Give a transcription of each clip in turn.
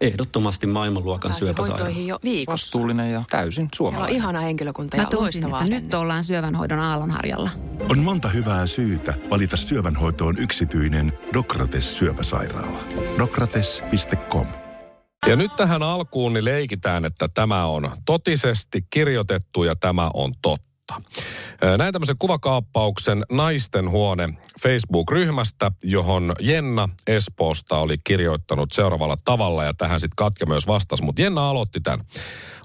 Ehdottomasti maailmanluokan syöpäsairaala. jo viikossa. Vastuullinen ja täysin Siellä on suomalainen. ihana henkilökunta ja Mä tunsin, loistavaa että nyt ollaan syövänhoidon aallonharjalla. On monta hyvää syytä valita syövänhoitoon yksityinen Dokrates syöpäsairaala. Dokrates.com Ja nyt tähän alkuun niin leikitään, että tämä on totisesti kirjoitettu ja tämä on totta. Näin tämmöisen kuvakaappauksen naisten huone Facebook-ryhmästä, johon Jenna Espoosta oli kirjoittanut seuraavalla tavalla ja tähän sitten Katja myös vastasi, mutta Jenna aloitti tämän.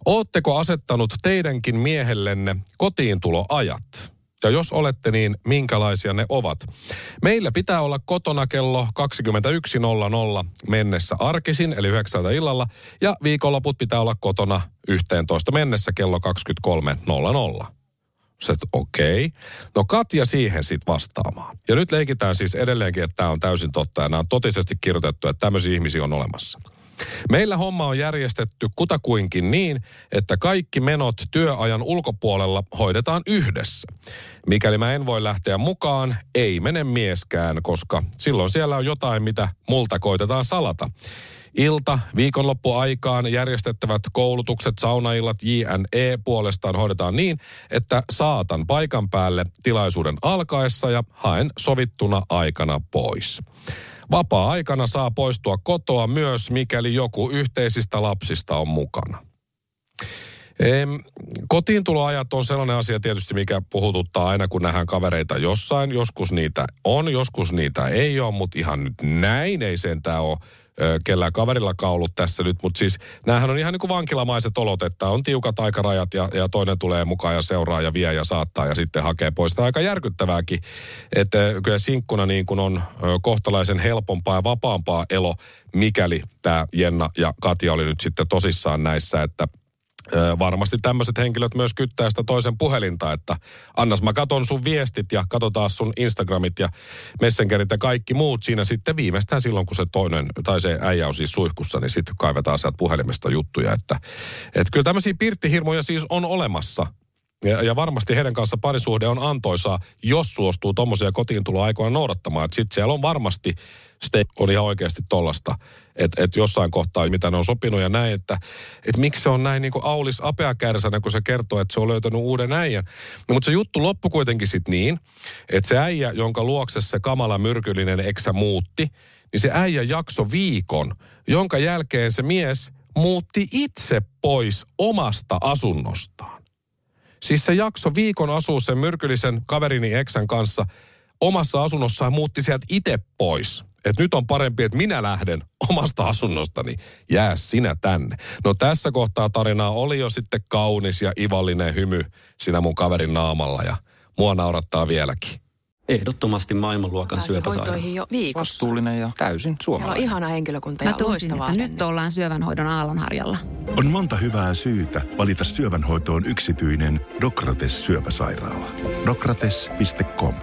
Ootteko asettanut teidänkin miehellenne kotiintuloajat? Ja jos olette, niin minkälaisia ne ovat? Meillä pitää olla kotona kello 21.00 mennessä arkisin, eli 9 illalla, ja viikonloput pitää olla kotona 11 mennessä kello 23.00. Että okei. Okay. No Katja siihen sitten vastaamaan. Ja nyt leikitään siis edelleenkin, että tämä on täysin totta ja nämä on totisesti kirjoitettu, että tämmöisiä ihmisiä on olemassa. Meillä homma on järjestetty kutakuinkin niin, että kaikki menot työajan ulkopuolella hoidetaan yhdessä. Mikäli mä en voi lähteä mukaan, ei mene mieskään, koska silloin siellä on jotain, mitä multa koitetaan salata. Ilta, viikonloppuaikaan järjestettävät koulutukset, saunaillat, JNE puolestaan hoidetaan niin, että saatan paikan päälle tilaisuuden alkaessa ja haen sovittuna aikana pois. Vapaa-aikana saa poistua kotoa myös, mikäli joku yhteisistä lapsista on mukana. Kotiintuloajat on sellainen asia tietysti, mikä puhututtaa aina, kun nähdään kavereita jossain. Joskus niitä on, joskus niitä ei ole, mutta ihan nyt näin ei sentään ole kellään kaverilla ollut tässä nyt. Mutta siis näähän on ihan niin kuin vankilamaiset olot, että on tiukat aikarajat ja, ja toinen tulee mukaan ja seuraa ja vie ja saattaa ja sitten hakee pois. Tämä on aika järkyttävääkin, että kyllä sinkkuna niin kuin on kohtalaisen helpompaa ja vapaampaa elo, mikäli tämä Jenna ja Katja oli nyt sitten tosissaan näissä, että varmasti tämmöiset henkilöt myös kyttää sitä toisen puhelinta, että annas mä katon sun viestit ja katsotaan sun Instagramit ja Messengerit ja kaikki muut siinä sitten viimeistään silloin, kun se toinen, tai se äijä on siis suihkussa, niin sitten kaivetaan sieltä puhelimesta juttuja, että, että kyllä tämmöisiä pirttihirmoja siis on olemassa. Ja, ja varmasti heidän kanssa parisuhde on antoisaa, jos suostuu tuommoisia kotiintuloaikoja noudattamaan. Sitten siellä on varmasti, ste on ihan oikeasti tollasta, että et jossain kohtaa, mitä ne on sopinut ja näin, että et miksi se on näin niin kuin Aulis apeakärsänä, kun se kertoo, että se on löytänyt uuden äijän. No, mutta se juttu loppui kuitenkin sitten niin, että se äijä, jonka luokse se kamala myrkyllinen eksä muutti, niin se äijä jakso viikon, jonka jälkeen se mies muutti itse pois omasta asunnostaan. Siis se jakso viikon asuu sen myrkyllisen kaverini Eksän kanssa omassa asunnossaan muutti sieltä itse pois. Et nyt on parempi, että minä lähden omasta asunnostani. Jää sinä tänne. No tässä kohtaa tarinaa oli jo sitten kaunis ja ivallinen hymy siinä mun kaverin naamalla ja mua naurattaa vieläkin. Ehdottomasti maailmanluokan Pääsin syöpäsairaala. hoitoihin jo viikossa. Vastuullinen ja täysin Siellä on suomalainen. ihana henkilökunta Mä ja tunsin, loistavaa että nyt asennetta. ollaan syövänhoidon aallonharjalla. On monta hyvää syytä valita syövänhoitoon yksityinen Dokrates syöpäsairaala. Dokrates.com